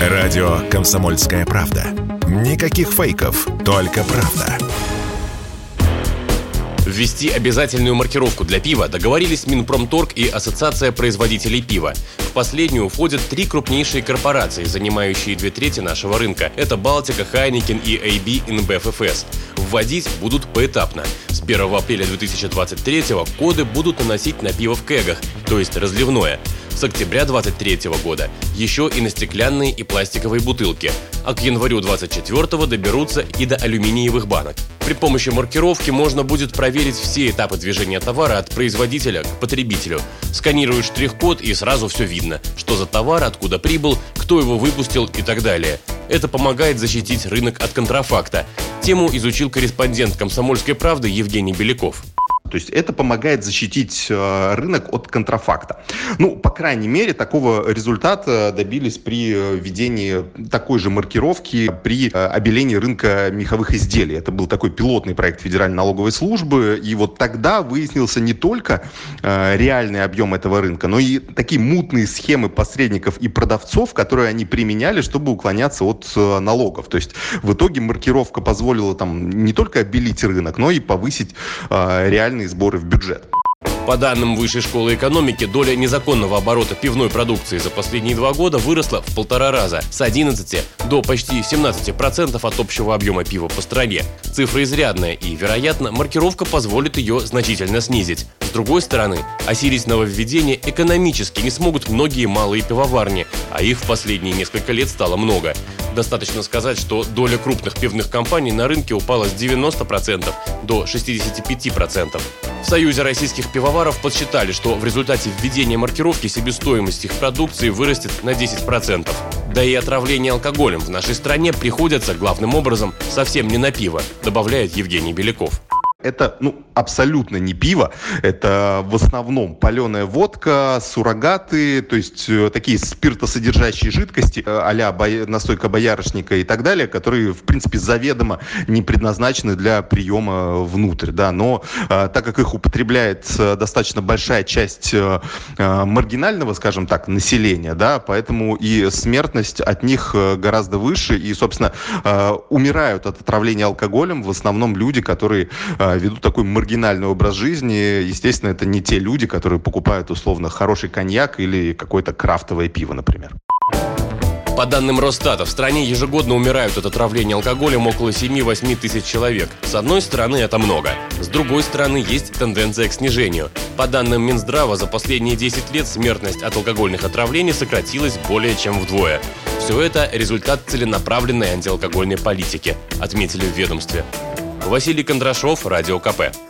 Радио «Комсомольская правда». Никаких фейков, только правда. Ввести обязательную маркировку для пива договорились Минпромторг и Ассоциация производителей пива. В последнюю входят три крупнейшие корпорации, занимающие две трети нашего рынка. Это Балтика, Хайникен и AB InBevFS. Вводить будут поэтапно. С 1 апреля 2023 коды будут наносить на пиво в кегах, то есть разливное с октября 2023 года еще и на стеклянные и пластиковые бутылки, а к январю 2024 доберутся и до алюминиевых банок. При помощи маркировки можно будет проверить все этапы движения товара от производителя к потребителю. Сканируешь штрих-код и сразу все видно, что за товар, откуда прибыл, кто его выпустил и так далее. Это помогает защитить рынок от контрафакта. Тему изучил корреспондент «Комсомольской правды» Евгений Беляков. То есть это помогает защитить э, рынок от контрафакта. Ну, по крайней мере, такого результата добились при э, введении такой же маркировки при э, обелении рынка меховых изделий. Это был такой пилотный проект Федеральной налоговой службы. И вот тогда выяснился не только реальный объем этого рынка, но и такие мутные схемы посредников и продавцов, которые они применяли, чтобы уклоняться от налогов. То есть в итоге маркировка позволила там не только обелить рынок, но и повысить реальный федеральные сборы в бюджет. По данным Высшей школы экономики, доля незаконного оборота пивной продукции за последние два года выросла в полтора раза – с 11 до почти 17% от общего объема пива по стране. Цифра изрядная и, вероятно, маркировка позволит ее значительно снизить. С другой стороны, осилить нововведение экономически не смогут многие малые пивоварни, а их в последние несколько лет стало много. Достаточно сказать, что доля крупных пивных компаний на рынке упала с 90% до 65%. В Союзе российских пивоваров подсчитали, что в результате введения маркировки себестоимость их продукции вырастет на 10%. Да и отравление алкоголем в нашей стране приходится главным образом совсем не на пиво, добавляет Евгений Беляков. Это, ну, абсолютно не пиво. Это в основном паленая водка, суррогаты, то есть э, такие спиртосодержащие жидкости э, а-ля настойка боярышника и так далее, которые, в принципе, заведомо не предназначены для приема внутрь, да. Но э, так как их употребляет э, достаточно большая часть э, э, маргинального, скажем так, населения, да, поэтому и смертность от них гораздо выше. И, собственно, э, умирают от отравления алкоголем в основном люди, которые э, ведут такой маргинальный образ жизни. Естественно, это не те люди, которые покупают условно хороший коньяк или какое-то крафтовое пиво, например. По данным Росстата, в стране ежегодно умирают от отравления алкоголем около 7-8 тысяч человек. С одной стороны, это много. С другой стороны, есть тенденция к снижению. По данным Минздрава, за последние 10 лет смертность от алкогольных отравлений сократилась более чем вдвое. Все это результат целенаправленной антиалкогольной политики, отметили в ведомстве. Василий Кондрашов, Радио КП.